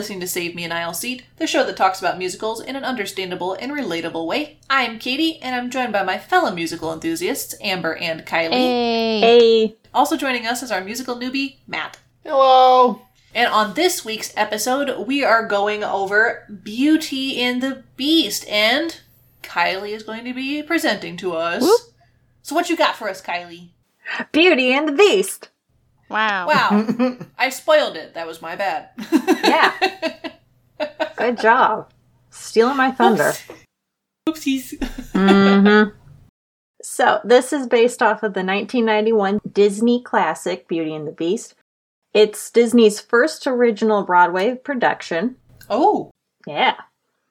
listening to Save Me an Aisle Seat, the show that talks about musicals in an understandable and relatable way. I'm Katie, and I'm joined by my fellow musical enthusiasts, Amber and Kylie. Hey. Hey. Also joining us is our musical newbie, Matt. Hello. And on this week's episode, we are going over Beauty and the Beast, and Kylie is going to be presenting to us. Whoop. So, what you got for us, Kylie? Beauty and the Beast. Wow. Wow, I spoiled it. That was my bad. Yeah. Good job. Stealing my thunder. Oopsies. hmm So, this is based off of the 1991 Disney classic Beauty and the Beast. It's Disney's first original Broadway production. Oh, Yeah.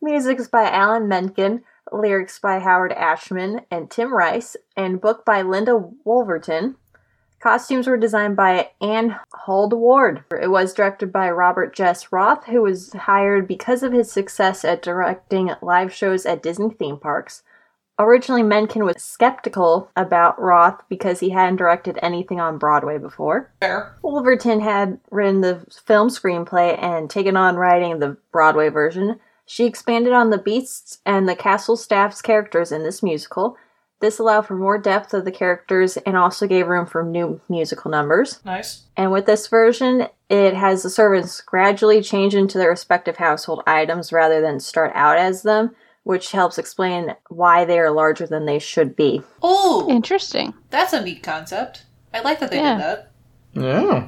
Music's by Alan Menken, lyrics by Howard Ashman and Tim Rice, and book by Linda Woolverton. Costumes were designed by Anne Hold Ward. It was directed by Robert Jess Roth, who was hired because of his success at directing live shows at Disney theme parks. Originally, Menken was skeptical about Roth because he hadn't directed anything on Broadway before. fair. Woolverton had written the film screenplay and taken on writing the Broadway version. She expanded on the Beasts and the castle staff's characters in this musical. This allowed for more depth of the characters and also gave room for new musical numbers. Nice. And with this version, it has the servants gradually change into their respective household items rather than start out as them, which helps explain why they are larger than they should be. Oh, Interesting. that's a neat concept. I like that they Yeah. did that. Yeah.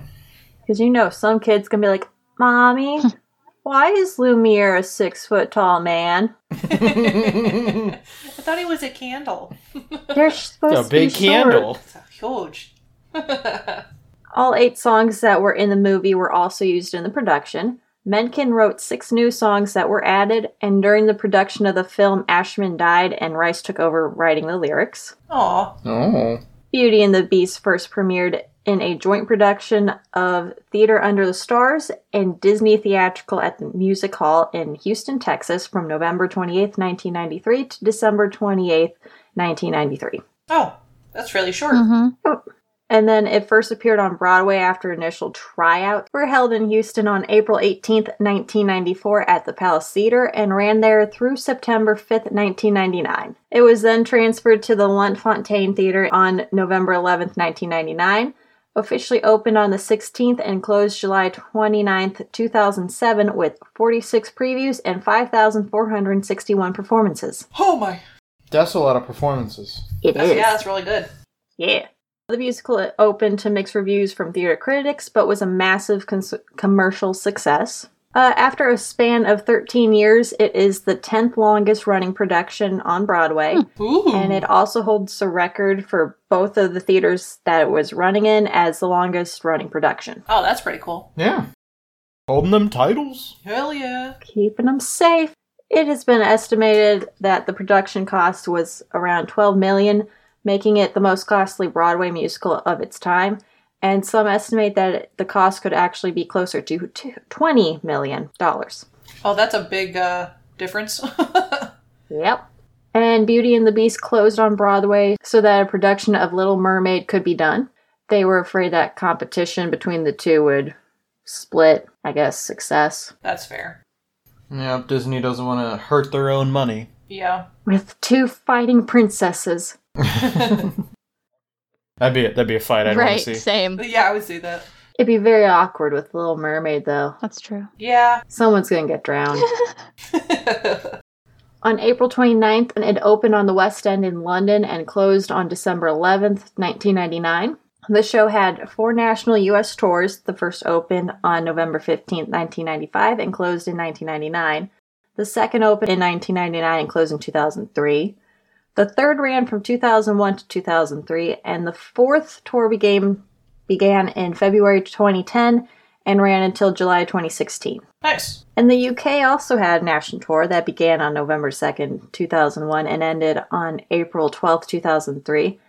Because you know, some kids can be like, Mommy, why is Lumiere a six foot tall man? I thought he was a candle. They're supposed a to be big short. candle. It's huge. All eight songs that were in the movie were also used in the production. Menken wrote six new songs that were added, and during the production of the film, Ashman died and Rice took over writing the lyrics. Aw. Oh. Beauty and the Beast first premiered in a joint production of Theater Under the Stars and Disney Theatrical at the Music Hall in Houston, Texas from November 28th, 1993 to December 28th, 1993. Oh, that's really short. Mm-hmm. And then it first appeared on Broadway after initial tryouts were held in Houston on April 18th, 1994 at the Palace Theater and ran there through September 5th, 1999. It was then transferred to the Lunt-Fontanne Theater on November 11th, 1999, officially opened on the 16th and closed July 29th, 2007 with 46 previews and 5,461 performances. Oh my. That's a lot of performances. It That's, is. yeah, that's really good. Yeah. The musical opened to mixed reviews from theater critics, but was a massive cons- commercial success. Uh, after a span of 13 years, it is the 10th longest running production on Broadway, Ooh. and it also holds the record for both of the theaters that it was running in as the longest running production. oh, that's pretty cool. Yeah. Holding them titles. Hell yeah. Keeping them safe. It has been estimated that the production cost was around 12 million, making it the most costly Broadway musical of its time. And some estimate that the cost could actually be closer to 20 million dollars. Oh, that's a big uh, difference. Yep. And Beauty and the Beast closed on Broadway so that a production of Little Mermaid could be done. They were afraid that competition between the two would split, I guess, success. that's fair. Yeah, Disney doesn't want to hurt their own money. Yeah. With two fighting princesses. That'd be a, that'd be a fight I'd right. want to see. Same. Yeah, I would say that. It'd be very awkward with Little Mermaid, though. That's true. Yeah. Someone's gonna get drowned. on April 29th, it opened on the West End in London and closed on December 11th, 1999. The show had four national U.S. tours. The first opened on November 15th, 1995, and closed in 1999. The second opened in 1999 and closed in 2003. The third ran from 2001 to 2003, and the fourth tour began, began in February 2010 and ran until July 2016. nice. And the UK also had a national tour that began on November 2nd, 2001 and ended on April 12th, 2003.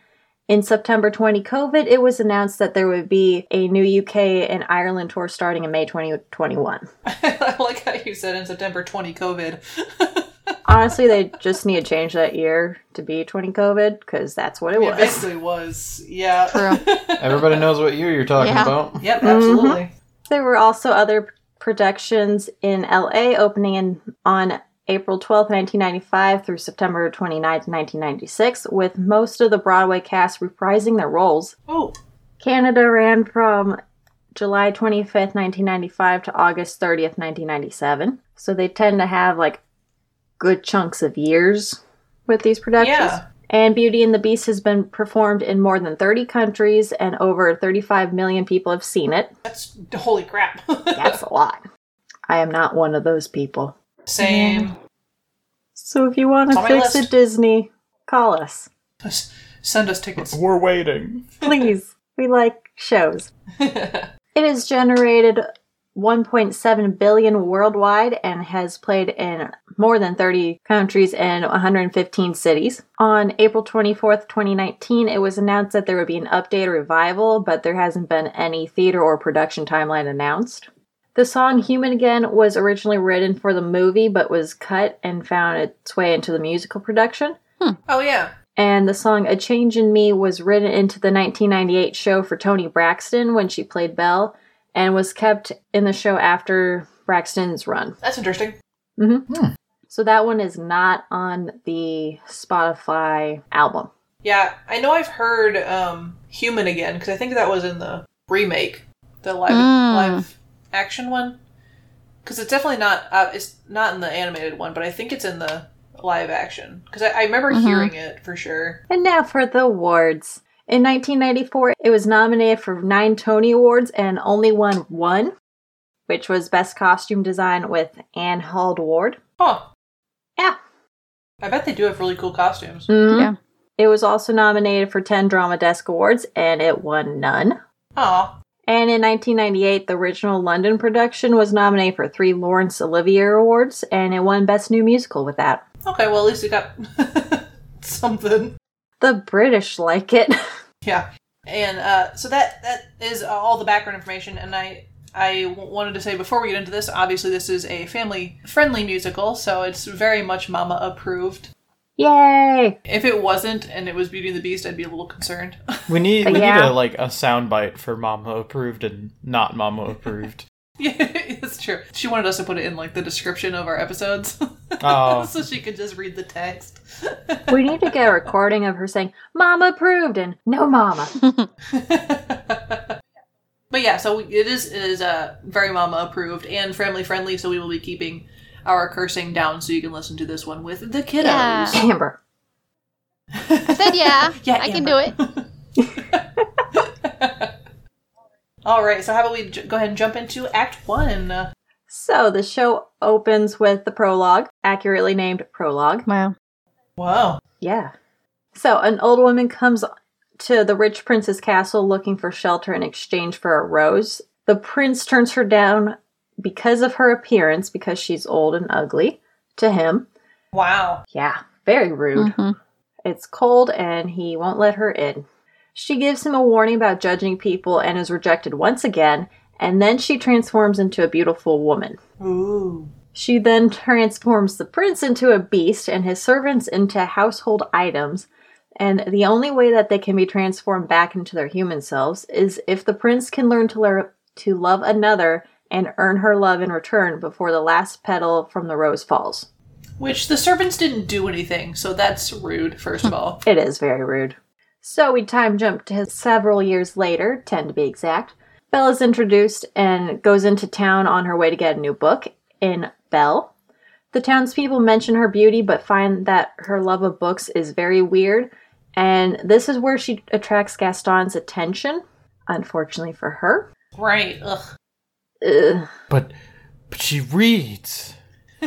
In September 20 COVID, it was announced that there would be a new UK and Ireland tour starting in May 2021. I like how you said in September 20 COVID. Honestly, they just need to change that year to be 20 COVID because that's what it It was. basically was. Yeah. True. Everybody knows what year you're talking Yeah. about. Yep, absolutely. Mm-hmm. There were also other productions in LA opening in, on April 12, 1995 through September 29, 1996, with most of the Broadway cast reprising their roles. Oh, Canada ran from July 25th, 1995 to August 30th, 1997. So they tend to have like good chunks of years with these productions. Yeah. And Beauty and the Beast has been performed in more than 30 countries and over 35 million people have seen it. that's holy crap. That's a lot. I am not one of those people. Same. So if you want to on fix list. it, Disney, call us. Just Send us tickets. We're waiting. Please. we like shows. It has generated 1.7 billion worldwide and has played in more than 30 countries and 115 cities. On April 24th, 2019, it was announced that there would be an update or revival, but there hasn't been any theater or production timeline announced. The song Human Again was originally written for the movie but was cut and found its way into the musical production. Hmm. oh yeah. And the song A Change in Me was written into the 1998 show for Toni Braxton when she played Belle and was kept in the show after Braxton's run. That's interesting. So that one is not on the Spotify album. Yeah, I know I've heard um, Human Again because I think that was in the remake, the live Mm. live action one. Because it's definitely not uh, it's not in the animated one, but I think it's in the live action because I, I remember Mhm. hearing it for sure. And now for the awards. In 1994, it was nominated for nine Tony Awards and only won one, which was Best Costume Design with Ann Hould-Ward. Huh. Yeah. I bet they do have really cool costumes. Mhm. Yeah. It was also nominated for 10 Drama Desk Awards and it won none. Aw. And in 1998, the original London production was nominated for three Laurence Olivier Awards, and it won Best New Musical with that. Okay, well at least it got something. The British like it. Yeah, and uh, so that that is all the background information. And I I w- wanted to say before we get into this, obviously this is a family friendly musical, so it's very much Mama approved. Yay! If it wasn't and it was Beauty and the Beast, I'd be a little concerned. We need we Yeah. need a like a soundbite for Mama approved and not Mama approved. yeah, it's true. She wanted us to put it in like the description of our episodes, Oh. so she could just read the text. We need to get a recording of her saying, Mama approved, and no mama. But yeah, so it is it is uh, very mama approved and family friendly. So we will be keeping our cursing down, so you can listen to this one with the kiddos. Yeah. Amber. I said yeah. Yeah, I can do it. All right, so how about we j- go ahead and jump into Act One? So the show opens with the prologue, accurately named Prologue. Wow. Wow. Yeah. So an old woman comes to the rich prince's castle looking for shelter in exchange for a rose. The prince turns her down because of her appearance, because she's old and ugly to him. Wow. Yeah, very rude. Mhm. It's cold and he won't let her in. She gives him a warning about judging people and is rejected once again, and then she transforms into a beautiful woman. Ooh. She then transforms the prince into a beast and his servants into household items. And the only way that they can be transformed back into their human selves is if the prince can learn to learn to love another and earn her love in return before the last petal from the rose falls. Which the servants didn't do anything, so that's rude. First of hmm. all. It is very rude. So we time jump to several years later, 10 to be exact. Belle is introduced and goes into town on her way to get a new book in Belle. The townspeople mention her beauty but find that her love of books is very weird, and this is where she attracts Gaston's attention, unfortunately for her. right. Ugh. Ugh. But but she reads.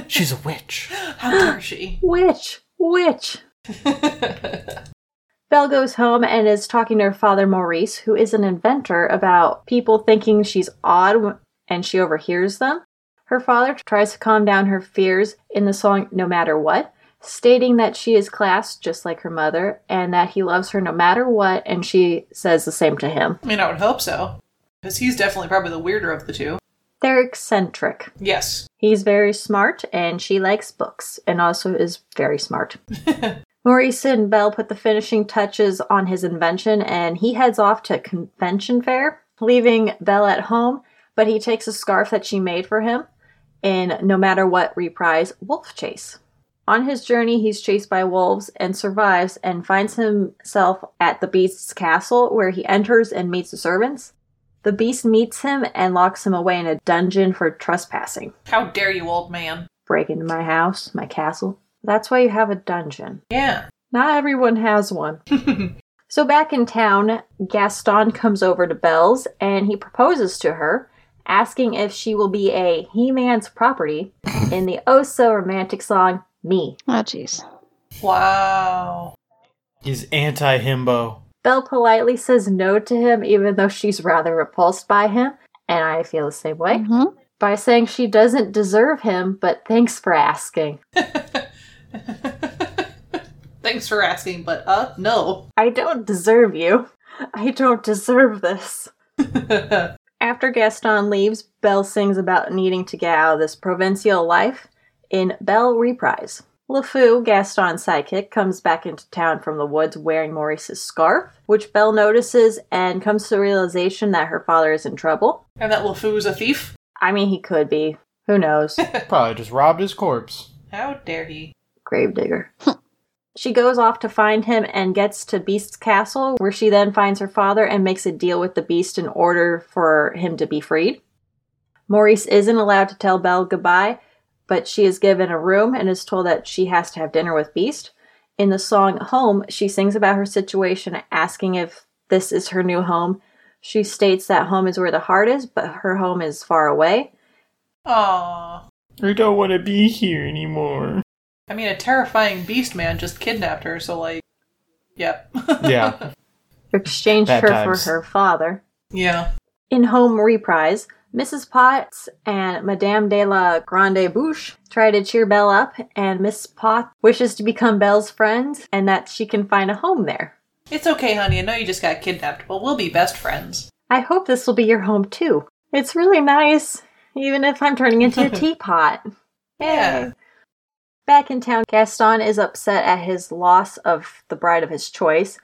She's a witch. How dare she? Witch! Witch! Belle goes home and is talking to her father Maurice, who is an inventor, about people thinking she's odd and she overhears them. Her father tries to calm down her fears in the song No Matter What, stating that she is classed just like her mother and that he loves her no matter what, and she says the same to him. I mean, I would hope so, because he's definitely probably the weirder of the two. They're eccentric. Yes. He's very smart and she likes books and also is very smart. Maurice and Belle put the finishing touches on his invention and he heads off to convention fair, leaving Belle at home. but he takes a scarf that she made for him in No Matter What reprise Wolf Chase. On his journey, he's chased by wolves and survives and finds himself at the beast's castle where he enters and meets the servants. The beast meets him and locks him away in a dungeon for trespassing. How dare you, old man? Break into my house, my castle. That's why you have a dungeon. Yeah. Not everyone has one. so back in town, Gaston comes over to Belle's and he proposes to her, asking if she will be a He Man's property in the oh so romantic song Me. Oh, jeez. wow. He's anti himbo. Belle politely says no to him, even though she's rather repulsed by him, and I feel the same way, hmm by saying she doesn't deserve him, but thanks for asking. Thanks for asking, but uh, no. I don't deserve you. I don't deserve this. After Gaston leaves, Belle sings about needing to get out of this provincial life in Belle Reprise. LeFou, Gaston's sidekick, comes back into town from the woods wearing Maurice's scarf, which Belle notices and comes to the realization that her father is in trouble. and that LeFou's a thief? I mean, he could be. Who knows? Probably just robbed his corpse. How dare he? Gravedigger. she goes off to find him and gets to Beast's castle, where she then finds her father and makes a deal with the Beast in order for him to be freed. Maurice isn't allowed to tell Belle goodbye, but she is given a room and is told that she has to have dinner with Beast. In the song Home, she sings about her situation, asking if this is her new home. She states that home is where the heart is, but her home is far away. Aww. I don't want to be here anymore. I mean, a terrifying beast man just kidnapped her, so, like, yep. Yeah. Exchanged Bad her times. for her father. yeah. In Home Reprise, Mrs. Potts and Madame de la Grande Bouche try to cheer Belle up, and Miss Potts wishes to become Belle's friend and that she can find a home there. It's okay, honey. I know you just got kidnapped, but we'll be best friends. I hope this will be your home too. It's really nice, even if I'm turning into a teapot. Yeah. Yay. Back in town, Gaston is upset at his loss of the bride of his choice,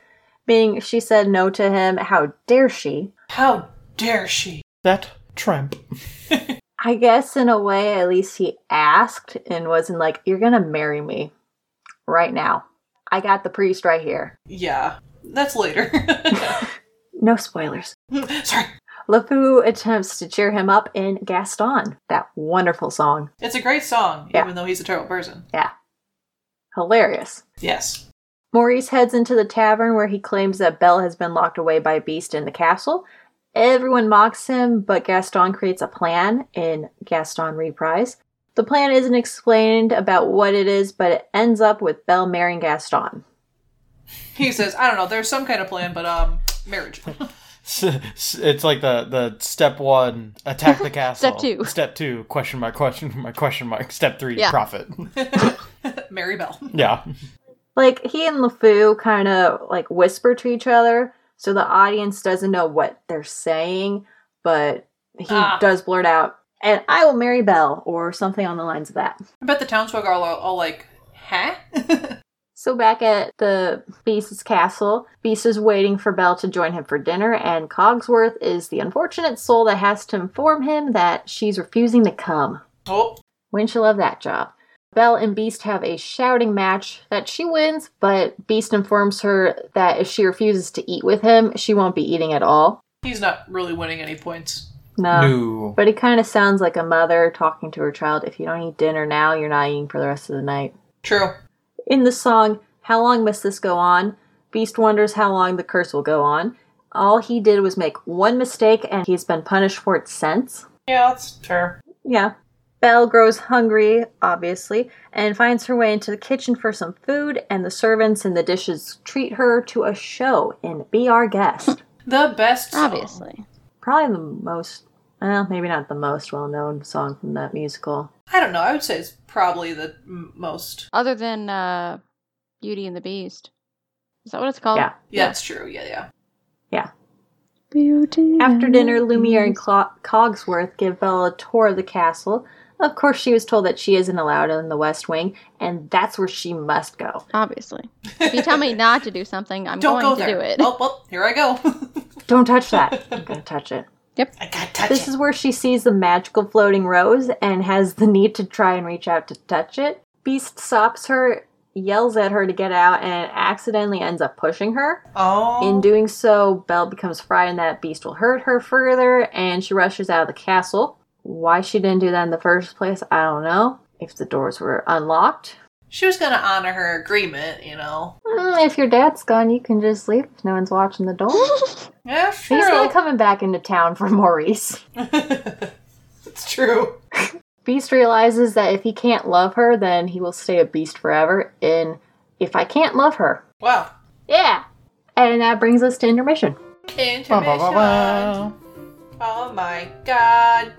being she said no to him. How dare she? How dare she? that tramp. I guess in a way, at least he asked and wasn't like, You're gonna marry me right now. I got the priest right here. Yeah. That's later. No spoilers. Sorry. LeFou attempts to cheer him up in Gaston, that wonderful song. It's a great song, Yeah. even though he's a terrible person. Yeah. Hilarious. Yes. Maurice heads into the tavern where he claims that Belle has been locked away by a Beast in the castle. Everyone mocks him, but Gaston creates a plan in Gaston Reprise. The plan isn't explained about what it is, but it ends up with Belle marrying Gaston. He says, I don't know, there's some kind of plan, but, um, marriage. It's like the the step one attack the castle. Step two. Step two question mark question mark question mark. Step three Yeah. profit. Mary Belle. Yeah. Like he and LeFou kind of like whisper to each other, so the audience doesn't know what they're saying, but he Ah. does blurt out, "And I will marry Belle" or something on the lines of that. I bet the townsfolk are all, all like, huh? So back at the Beast's castle, Beast is waiting for Belle to join him for dinner, and Cogsworth is the unfortunate soul that has to inform him that she's refusing to come. oh, Wouldn't you love that job? Belle and Beast have a shouting match that she wins, but Beast informs her that if she refuses to eat with him, she won't be eating at all. he's not really winning any points. No. No. But he kind of sounds like a mother talking to her child. If you don't eat dinner now, you're not eating for the rest of the night. True. In the song, How Long Must This Go On? Beast wonders how long the curse will go on. All he did was make one mistake and he's been punished for it since. Yeah, that's fair. Yeah. Belle grows hungry, obviously, and finds her way into the kitchen for some food, and the servants and the dishes treat her to a show in Be Our Guest. The best song. Obviously. Probably the most, well, maybe not the most well known song from that musical. I don't know. I would say it's probably the m- most. Other than uh, Beauty and the Beast. Is that what it's called? Yeah. Yeah, that's true. Yeah, yeah. Yeah. Beauty. After dinner, Lumiere and Beast. Cogsworth give Belle a tour of the castle. Of course, she was told that she isn't allowed in the West Wing, and that's where she must go. Obviously. If you tell me not to do something, I'm Don't going go to there. do it. Oh, well, here I go. Don't touch that. I'm gonna touch it. I got touch This it. is where she sees the magical floating rose and has the need to try and reach out to touch it. Beast stops her, yells at her to get out, and accidentally ends up pushing her. oh. In doing so, Belle becomes frightened that Beast will hurt her further, and she rushes out of the castle. Why she didn't do that in the first place, I don't know. If the doors were unlocked. She was gonna honor her agreement, you know. Mm, if your dad's gone, you can just leave if no one's watching the door. Yeah, He's true. not coming back into town for Maurice. it's true. Beast realizes that if he can't love her, then he will stay a beast forever. And if I can't love her, Wow. yeah. And that brings us to intermission. Intermission. Ba, ba, ba, ba. Oh my god.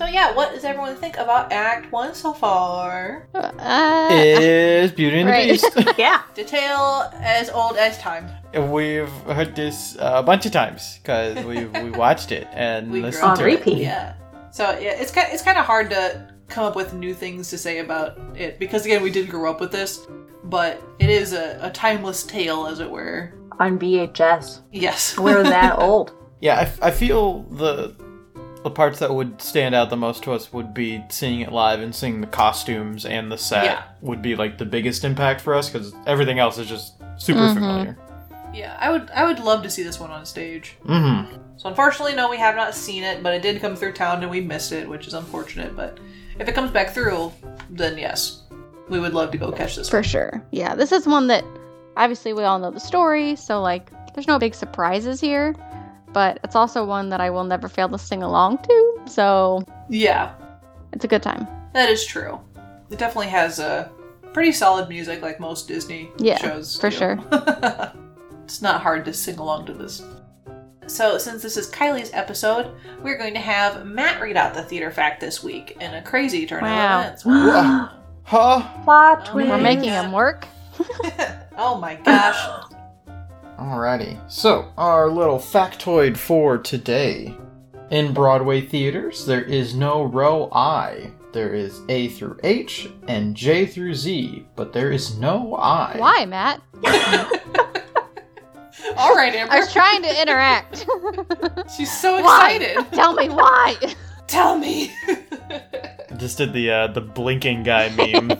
So yeah, what does everyone think about Act One so far? Uh, Is Beauty and Right. the Beast. Yeah. Detail as old as time. We've heard this uh, a bunch of times because we we watched it and We listened grew up to On it. repeat. Yeah. So yeah, it's kind it's kind of hard to come up with new things to say about it because again we did grow up with this, but it is a, a timeless tale as it were. On VHS. Yes. We're that old. Yeah, I, f- I feel the the parts that would stand out the most to us would be seeing it live and seeing the costumes and the set Yeah. would be like the biggest impact for us because everything else is just super Mhm. familiar. yeah, I would I would love to see this one on stage. Mm-hmm. So unfortunately, no, we have not seen it, but it did come through town and we missed it, which is unfortunate. But if it comes back through, then yes, we would love to go catch this. for sure. Yeah, this is one that obviously we all know the story, so like there's no big surprises here. But it's also one that I will never fail to sing along to, so Yeah, it's a good time. that is true. It definitely has a pretty solid music, like most Disney Yeah, shows. for do. sure. it's not hard to sing along to this. So, since this is Kylie's episode, we're going to have Matt read out the theater fact this week in a crazy turn Wow. of events. Wow. Huh? Plot Oh, twist. We're making him work. oh my gosh. Alrighty. So, our little factoid for today. In Broadway theaters, there is no row I. There is A through H and J through Z, but there is no I. Why, Matt? All right, Amber. I was trying to interact. She's so Why? excited. Tell me why. Tell me. I just did the uh, the blinking guy meme.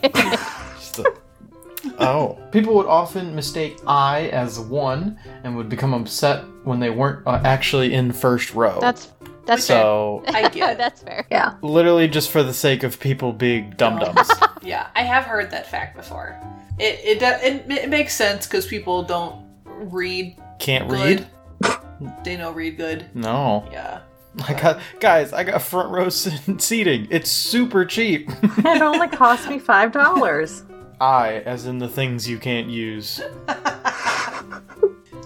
Just the- oh. People would often mistake I as one and would become upset when they weren't uh, actually in first row. That's that's so I get it. that's fair. Yeah. literally just for the sake of people being dum dums. Yeah, I have heard that fact before. It it it, it makes sense because people don't read Can't good. read? They know read good. No. Yeah. I got guys. I got front row seating. It's super cheap. It only cost me five dollars. I, as in the things you can't use.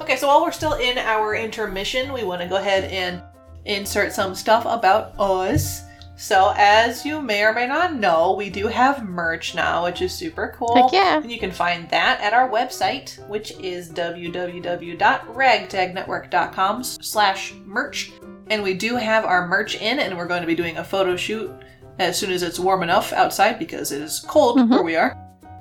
Okay, so while we're still in our intermission, we want to go ahead and insert some stuff about us. So, as you may or may not know, we do have merch now, which is super cool. Heck yeah. And you can find that at our website, which is www.ragtagnetwork.com slash merch. And we do have our merch in, and we're going to be doing a photo shoot as soon as it's warm enough outside because it is cold Mhm. where we are.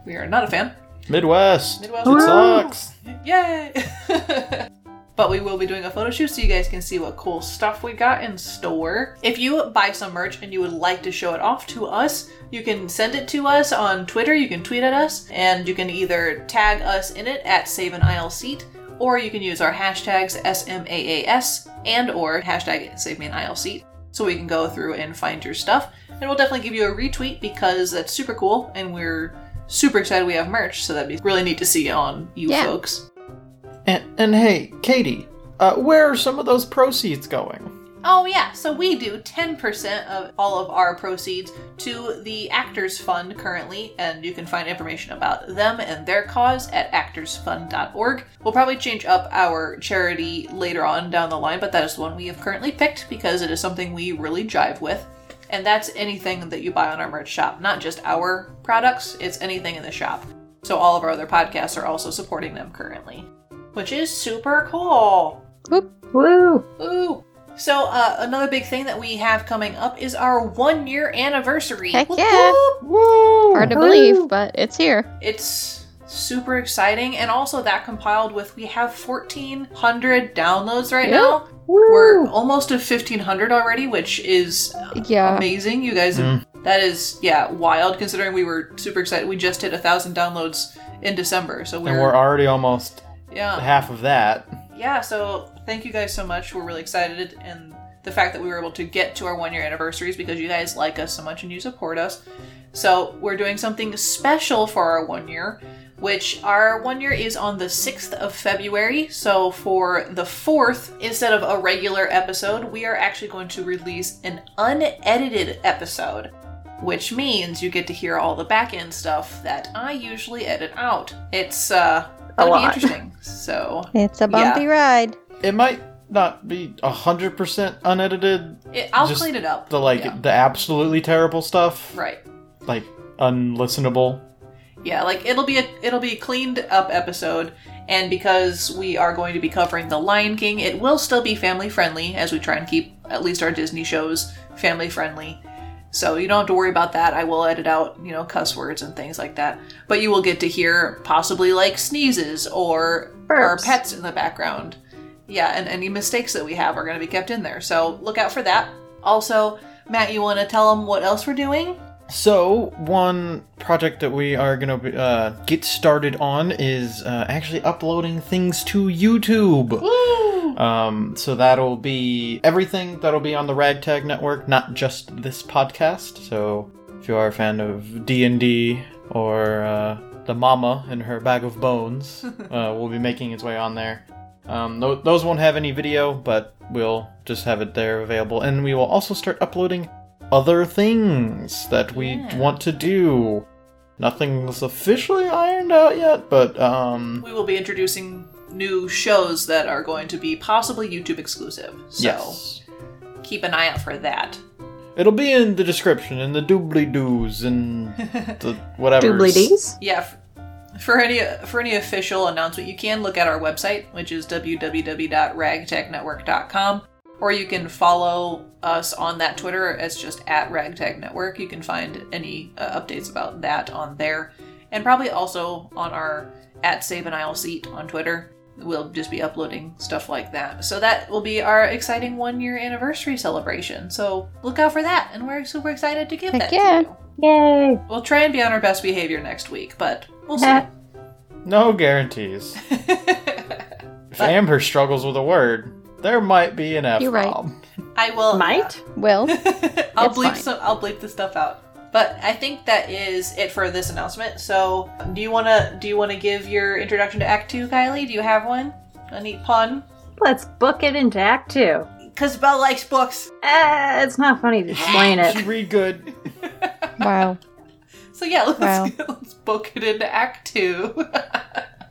We are not a fan. Midwest. Midwest. It sucks. Yay! but we will be doing a photo shoot so you guys can see what cool stuff we got in store. If you buy some merch and you would like to show it off to us, you can send it to us on Twitter, you can tweet at us, and you can either tag us in it at Save an Aisle Seat, or you can use our hashtags SMAAS and or hashtag Save Me an Aisle Seat so we can go through and find your stuff. And we'll definitely give you a retweet because that's super cool and we're super excited we have merch, so that'd be really neat to see on you Yeah. folks. And, and hey, Katie, uh, where are some of those proceeds going? Oh yeah, so we do 10% of all of our proceeds to the Actors Fund currently, and you can find information about them and their cause at actorsfund.org. We'll probably change up our charity later on down the line, but that is the one we have currently picked because it is something we really jive with. And that's anything that you buy on our merch shop, not just our products, it's anything in the shop. So all of our other podcasts are also supporting them currently, which is super cool. Whoop. Woo! Ooh. So uh, another big thing that we have coming up is our one year anniversary. Heck Whoop, yeah. whoop. Woo! Hard to Woo. believe, but it's here. It's super exciting, and also that compiled with we have 1,400 downloads right Yep. now. We're almost to 1500 already, which is uh, Yeah. amazing. You guys, have, mm. that is yeah wild considering we were super excited. We just hit a thousand downloads in December, so we're, And we're already almost yeah half of that. yeah. So thank you guys so much. We're really excited, and the fact that we were able to get to our one year anniversary is because you guys like us so much and you support us. So we're doing something special for our one year. Which our one year is on the 6th of February. So, for the 4th, instead of a regular episode, we are actually going to release an unedited episode which means you get to hear all the back end stuff that I usually edit out. It's uh A gonna be lot. interesting. So It's a bumpy ride. It might not be hundred percent unedited. it, I'll Just clean it up. The like yeah. the absolutely terrible stuff, right. like unlistenable. Yeah, like it'll be a it'll be a cleaned up episode, and because we are going to be covering The Lion King, it will still be family friendly as we try and keep at least our Disney shows family friendly. So you don't have to worry about that. I will edit out, you know, cuss words and things like that. But you will get to hear possibly like sneezes or our pets in the background. Yeah, and any mistakes that we have are going to be kept in there. So look out for that. Also, Matt, you want to tell them what else we're doing? So one project that we are gonna uh, get started on is uh, actually uploading things to YouTube. Um, so that'll be everything that'll be on the Ragtag Network, not just this podcast. So if you are a fan of D and D or uh, the Mama and her bag of bones, uh, will be making its way on there. Um, tho- those won't have any video, but we'll just have it there available, and we will also start uploading other things that we Yeah. want to do. Nothing's officially ironed out yet, but um, we will be introducing new shows that are going to be possibly YouTube exclusive. So yes. keep an eye out for that. It'll be in the description, in the doobly doos, and the whatever. Doobly D's? Yeah, f- for any for any official announcement, you can look at our website, which is www.ragtagnetwork.com, or you can follow us on that Twitter as just at Ragtag Network. You can find any uh, updates about that on there, and probably also on our at Save an Aisle Seat on Twitter. We'll just be uploading stuff like that. So that will be our exciting one year anniversary celebration. So look out for that, and we're super excited to give Heck that yeah. to you. Yay! We'll try and be on our best behavior next week, but we'll see. No guarantees. If Amber struggles with a word, there might be an F You're right. bomb. I will. Might? Will. I'll It's bleep fine. some. I'll bleep the stuff out. But I think that is it for this announcement. So, do you wanna do you wanna give your introduction to Act Two, Kylie? Do you have one? A neat pun? Let's book it into Act Two. Because Belle likes books. Eh, it's not funny to explain She it. read good. Wow. So yeah, let's, Wow. let's book it into Act Two.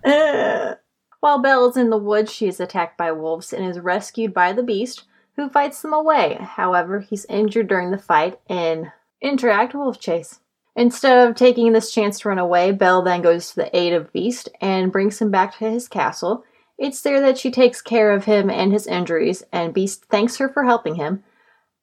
Eh. While Belle is in the woods, she is attacked by wolves and is rescued by the beast, who fights them away. However, he's injured during the fight in Entr'acte Wolf Chase. Instead of taking this chance to run away, Belle then goes to the aid of Beast and brings him back to his castle. It's there that she takes care of him and his injuries, and Beast thanks her for helping him.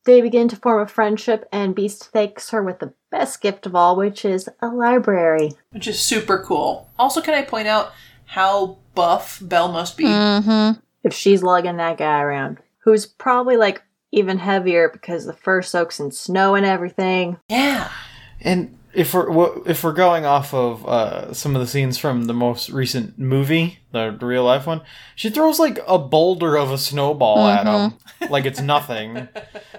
They begin to form a friendship, and Beast thanks her with the best gift of all, which is a library. which is super cool. Also, can I point out how buff Belle must be? Mm-hmm. if she's lugging that guy around, who's probably like even heavier because the fur soaks in snow and everything. Yeah. And if we're if we're going off of uh, some of the scenes from the most recent movie, the real life one, she throws like a boulder of a snowball at him, like it's nothing.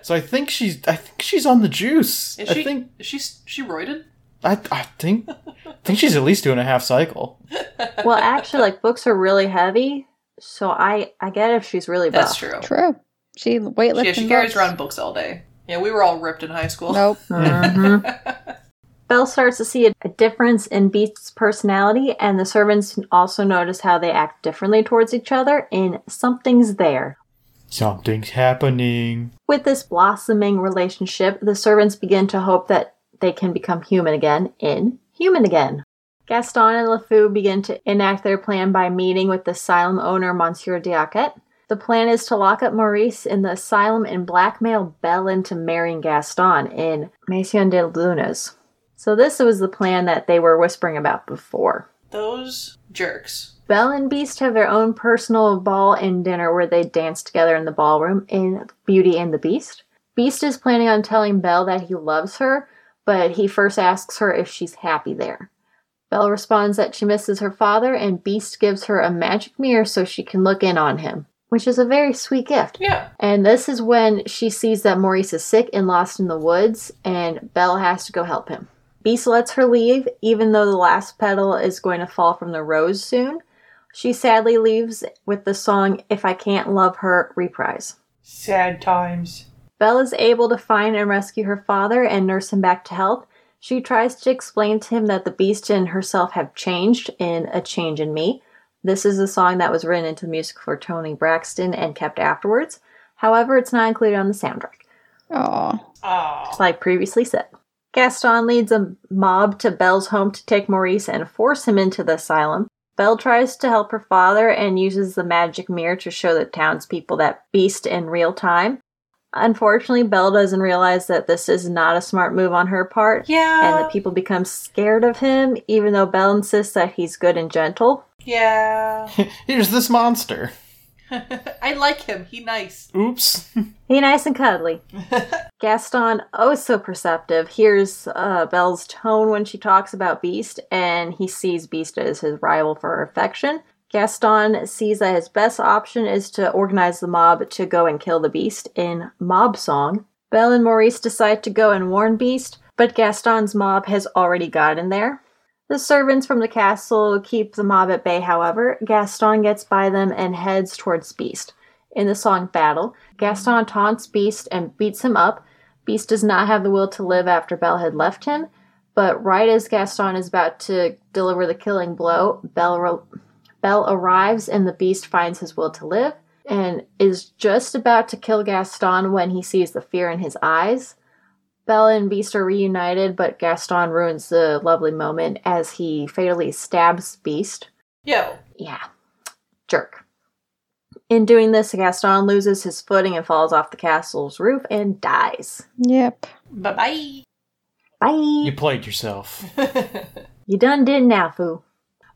so I think she's I think she's on the juice. Is I she? think Is she? She roided? I I think I think she's at least doing a half cycle. Well, actually, like books are really heavy, so I I get if she's really buff. That's true. True. She weightlifting. Yeah, she carries books. around books all day. Yeah, we were all ripped in high school. Nope. Mhm. Belle starts to see a, a difference in Beast's personality, and the servants also notice how they act differently towards each other. and something's there. Something's happening. With this blossoming relationship, the servants begin to hope that they can become human again in Human Again. Gaston and LeFou begin to enact their plan by meeting with the asylum owner, Monsieur D'Arque. The plan is to lock up Maurice in the asylum and blackmail Belle into marrying Gaston in Maison de Lunas. So this was the plan that they were whispering about before. Those jerks. Belle and Beast have their own personal ball and dinner where they dance together in the ballroom in Beauty and the Beast. Beast is planning on telling Belle that he loves her, but he first asks her if she's happy there. Belle responds that she misses her father, and Beast gives her a magic mirror so she can look in on him, which is a very sweet gift. Yeah. And this is when she sees that Maurice is sick and lost in the woods, and Belle has to go help him. Beast lets her leave, even though the last petal is going to fall from the rose soon. She sadly leaves with the song If I Can't Love Her reprise. Sad times. Belle is able to find and rescue her father and nurse him back to health. She tries to explain to him that the beast and herself have changed in A Change in Me. This is a song that was written into music for Toni Braxton and kept afterwards. However, it's not included on the soundtrack, Aw. Oh. like previously said. Gaston leads a mob to Belle's home to take Maurice and force him into the asylum. Belle tries to help her father and uses the magic mirror to show the townspeople that beast in real time. Unfortunately, Belle doesn't realize that this is not a smart move on her part, Yeah. and Yeah. the people become scared of him, even though Belle insists that he's good and gentle. Yeah. Here's this monster. I like him. He nice. Oops. He nice and cuddly. Gaston, oh so perceptive, hears uh, Belle's tone when she talks about Beast, and he sees Beast as his rival for affection. Gaston sees that his best option is to organize the mob to go and kill the Beast in Mob Song. Belle and Maurice decide to go and warn Beast, but Gaston's mob has already gotten there. The servants from the castle keep the mob at bay, however. Gaston gets by them and heads towards Beast. In the song Battle, Gaston taunts Beast and beats him up. Beast does not have the will to live after Belle had left him, but right as Gaston is about to deliver the killing blow, Belle, re- Belle arrives and the Beast finds his will to live and is just about to kill Gaston when he sees the fear in his eyes. Belle and Beast are reunited, but Gaston ruins the lovely moment as he fatally stabs Beast. Yo. Yeah. Jerk. In doing this, Gaston loses his footing and falls off the castle's roof and dies. Yep. Bye bye. Bye. You played yourself. You done did now, foo.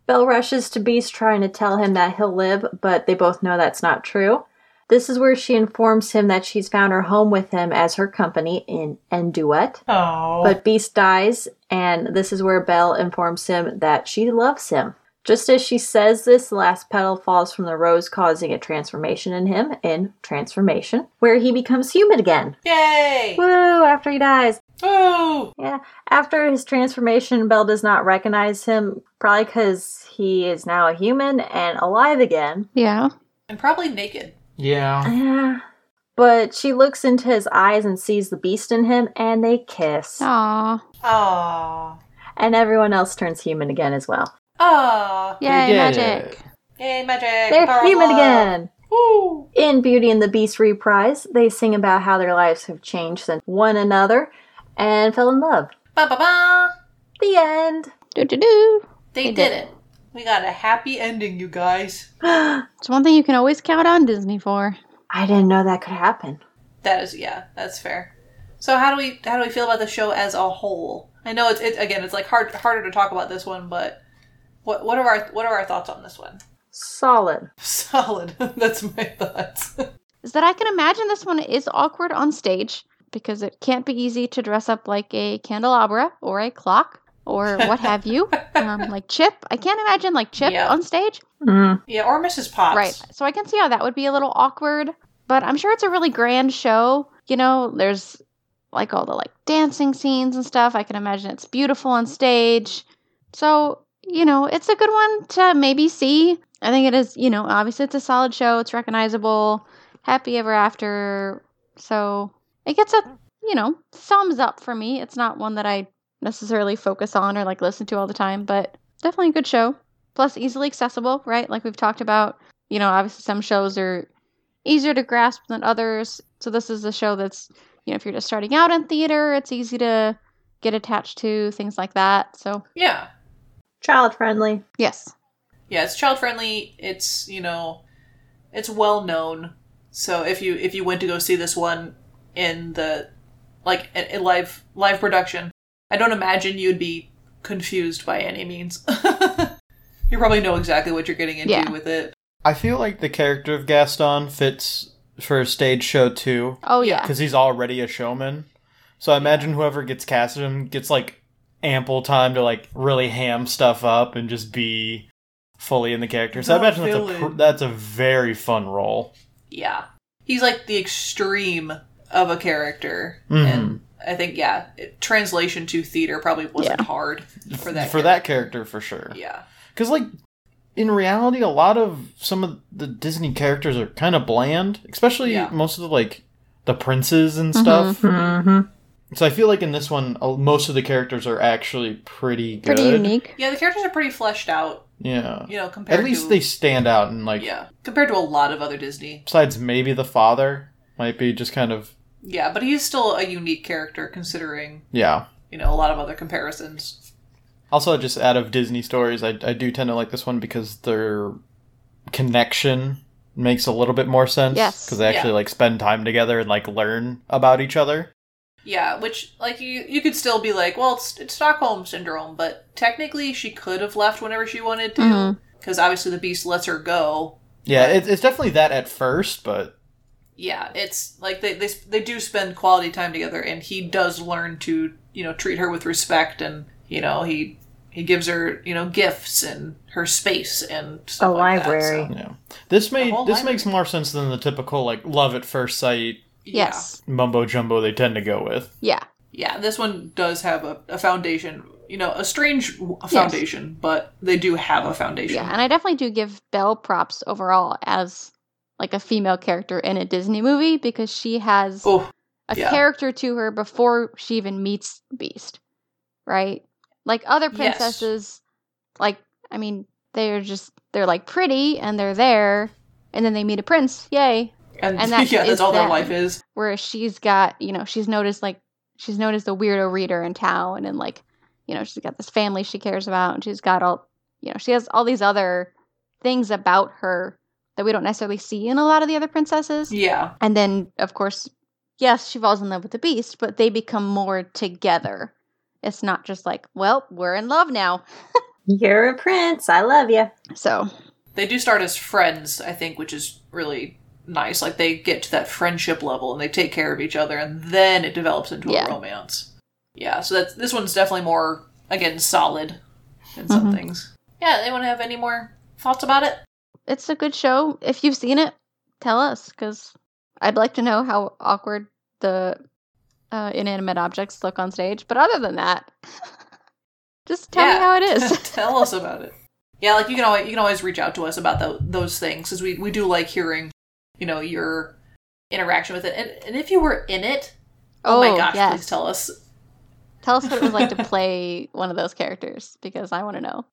Belle rushes to Beast trying to tell him that he'll live, but they both know that's not true. This is where she informs him that she's found her home with him as her company in End Duet. Oh. But Beast dies, and this is where Belle informs him that she loves him. Just as she says this, the last petal falls from the rose, causing a transformation in him in Transformation, where he becomes human again. Yay! Woo! After he dies. Woo! Yeah. After his transformation, Belle does not recognize him, probably because he is now a human and alive again. Yeah. And probably naked. Yeah. Yeah. But she looks into his eyes and sees the beast in him, and they kiss. Aw. Aww. And everyone else turns human again as well. Aww. Yay, magic. it. Yay, magic. They're Power human love. again! Woo! In Beauty and the Beast reprise, they sing about how their lives have changed since one another and fell in love. Ba ba ba. The end. Do do do. They, They did did it. We got a happy ending, you guys. It's one thing you can always count on Disney for. I didn't know that could happen. That is, yeah, that's fair. So how do we how do we feel about the show as a whole? I know it's it, again it's like hard harder to talk about this one, but what what are our what are our thoughts on this one? Solid. Solid. that's my thoughts. Is that I can imagine this one is awkward on stage because it can't be easy to dress up like a candelabra or a clock or what have you. Um, like Chip. I can't imagine like Chip Yeah. on stage. Mm. yeah, or Mrs. Potts. Right. So I can see how that would be a little awkward, but I'm sure it's a really grand show. You know, there's like all the like dancing scenes and stuff. I can imagine it's beautiful on stage. So, you know, it's a good one to maybe see. I think it is, you know, obviously it's a solid show. It's recognizable. Happy ever after. So it gets a, you know, thumbs up for me. It's not one that I necessarily focus on or like listen to all the time, but definitely a good show plus easily accessible, right? Like we've talked about, you know, obviously some shows are easier to grasp than others. So this is a show that's, you know, if you're just starting out in theater, it's easy to get attached to things like that. So, Yeah. Child friendly. yes. Yeah, it's child friendly. It's, you know, it's well known. So if you if you went to go see this one in the like a, a live live production, I don't imagine you'd be confused by any means. You probably know exactly what you're getting into Yeah. with it. I feel like the character of Gaston fits for a stage show too, Oh Yeah. yeah. because he's already a showman. So I imagine whoever gets casted him gets like ample time to like really ham stuff up and just be fully in the character. So I The imagine that's a pr- that's a very fun role. Yeah. He's like the extreme of a character. Mhm. And I think, yeah, it, translation to theater probably wasn't Yeah. hard for that. for that character for sure. Yeah. Because like in reality, a lot of some of the Disney characters are kind of bland, especially Yeah. most of the like the princes and stuff. Mm-hmm. So I feel like in this one, uh, most of the characters are actually pretty good. Pretty unique. Yeah, the characters are pretty fleshed out, Yeah. you know, compared At least to. they stand out and like. Yeah. Compared to a lot of other Disney. Besides, maybe the father might be just kind of Yeah, but he's still a unique character considering, yeah. you know, a lot of other comparisons. Also, just out of Disney stories, I I do tend to like this one because their connection makes a little bit more sense. Yes. Because they actually Yeah. like spend time together and like learn about each other. Yeah, which like you you could still be like, well, it's, it's Stockholm syndrome, but technically she could have left whenever she wanted to, mm-hmm. because obviously the beast lets her go. Yeah, it, it's definitely that at first, but Yeah, it's like they, they they do spend quality time together, and he does learn to you know treat her with respect, and you know he he gives her you know gifts and her space and stuff A like that, library. so- yeah, this made this library. makes more sense than the typical like love at first sight yeah. Yes. mumbo jumbo they tend to go with. Yeah. Yeah, this one does have a, a foundation, you know, a strange w- foundation, but they do have a foundation. Yeah. And I definitely do give Belle props overall as like a female character in a Disney movie because she has Oh, a yeah. character to her before she even meets Beast. Right? Like other Yes. princesses, like I mean, they're just they're like pretty and they're there and then they meet a prince. Yay. And, and that yeah, that's all their life is. whereas she's got you know she's noticed like she's known as the weirdo reader in town and like you know she's got this family she cares about and she's got all you know she has all these other things about her that we don't necessarily see in a lot of the other princesses Yeah, and then of course yes she falls in love with the beast but they become more together it's not just like well we're in love now You're a prince. I love you. so they do start as friends, I think, which is really nice. Like they get to that friendship level and they take care of each other, and then it develops into Yeah. a romance. Yeah, so that's this one's definitely more again solid in some Mhm. things. Yeah, anyone have any more thoughts about it? it's a good show if you've seen it tell us because i'd like to know how awkward the uh, inanimate objects look on stage but other than that just tell me how it is Tell us about it. Yeah, like you can always you can always reach out to us about tho- those things because we we do like hearing, you know, your interaction with it. And, and if you were in it, oh, my oh, gosh, yes. please tell us. tell us what it was like to play one of those characters because i want to know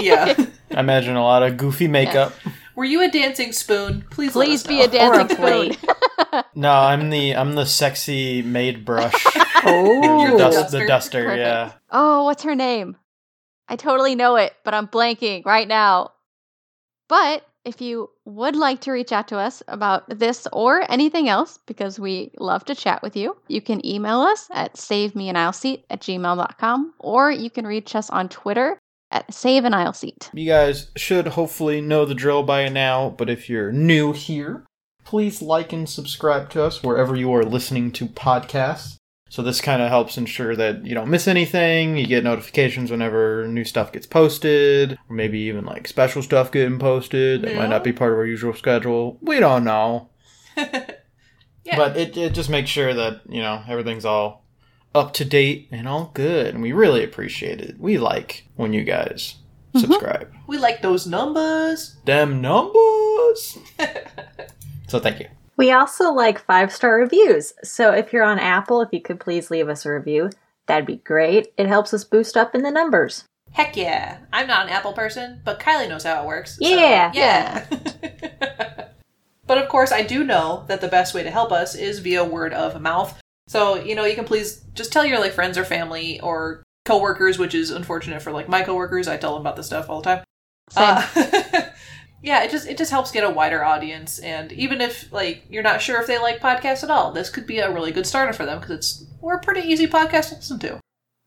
Yeah, I imagine a lot of goofy makeup. were you a dancing spoon? Please, let please us be know. a dancing a spoon No, I'm the I'm the sexy maid brush. Oh, You're the Dust- duster. the duster, Perfect. yeah. oh what's her name i totally know it but i'm blanking right now but if you would like to reach out to us about this or anything else, because we love to chat with you, you can email us at savemeanaisleseat at gmail.com or you can reach us on Twitter at save an aisle seat. You guys should hopefully know the drill by now, but if you're new here, please like and subscribe to us wherever you are listening to podcasts. So this kind of helps ensure that you don't miss anything. You get notifications whenever new stuff gets posted, or maybe even like special stuff getting posted that might not be part of our usual schedule. We don't know. yeah, But it, it just makes sure that, you know, everything's all up to date and all good. And we really appreciate it. We like when you guys Mhm. subscribe. we like those numbers. Them numbers. so thank you. We also like five star reviews. So if you're on Apple, if you could please leave us a review, that'd be great. It helps us boost up in the numbers. Heck yeah! I'm not an Apple person, but Kylie knows how it works. so Yeah. yeah. but of course, I do know that the best way to help us is via word of mouth. So you know, you can please just tell your like friends or family or coworkers, which is unfortunate for like my coworkers. I tell them about this stuff all the time. Uh, yeah, it just it just helps get a wider audience, and even if like you're not sure if they like podcasts at all, this could be a really good starter for them because it's we're a pretty easy podcast to listen to.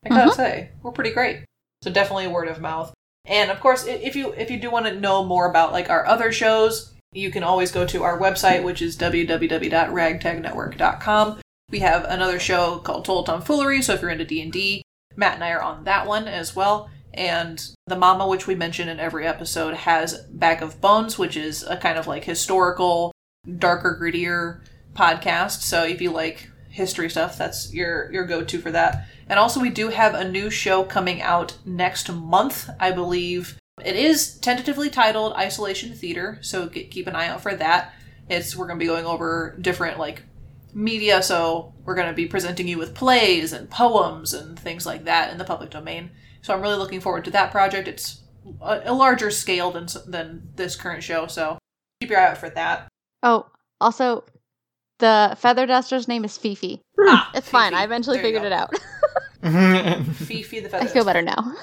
I gotta mm-hmm. say, we're pretty great. So definitely word of mouth. And of course, if you if you do want to know more about like our other shows, you can always go to our website, which is www.ragtagnetwork.com. We have another show called Total Tomfoolery, so if you're into D&D, Matt and I are on that one as well. And The Mama, which we mention in every episode, has Bag of Bones, which is a kind of like historical, darker, grittier podcast. So if you like history stuff, that's your your go-to for that. And also we do have a new show coming out next month, I believe. It is tentatively titled Isolation Theater, so get, keep an eye out for that. It's we're going to be going over different like media, so we're going to be presenting you with plays and poems and things like that in the public domain. So I'm really looking forward to that project. It's a, a larger scale than than this current show, so keep your eye out for that. Oh, also, the feather duster's name is Fifi. Ah, It's fine. I eventually There figured it out. Fifi the feather. I feel better now.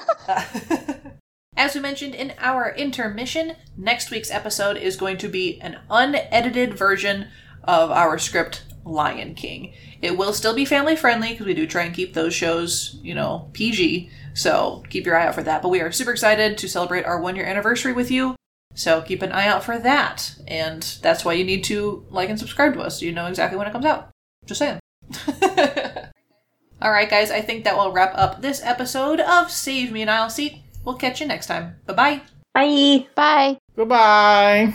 As we mentioned in our intermission, next week's episode is going to be an unedited version of our script Lion King. It will still be family friendly because we do try and keep those shows, you know, PG. So keep your eye out for that. But we are super excited to celebrate our one year anniversary with you. So keep an eye out for that. And that's why you need to like and subscribe to us so you know exactly when it comes out. Just saying. All right, guys, I think that will wrap up this episode of Save Me an Aisle Seat. We'll catch you next time. Bye bye. Bye. Bye. Goodbye.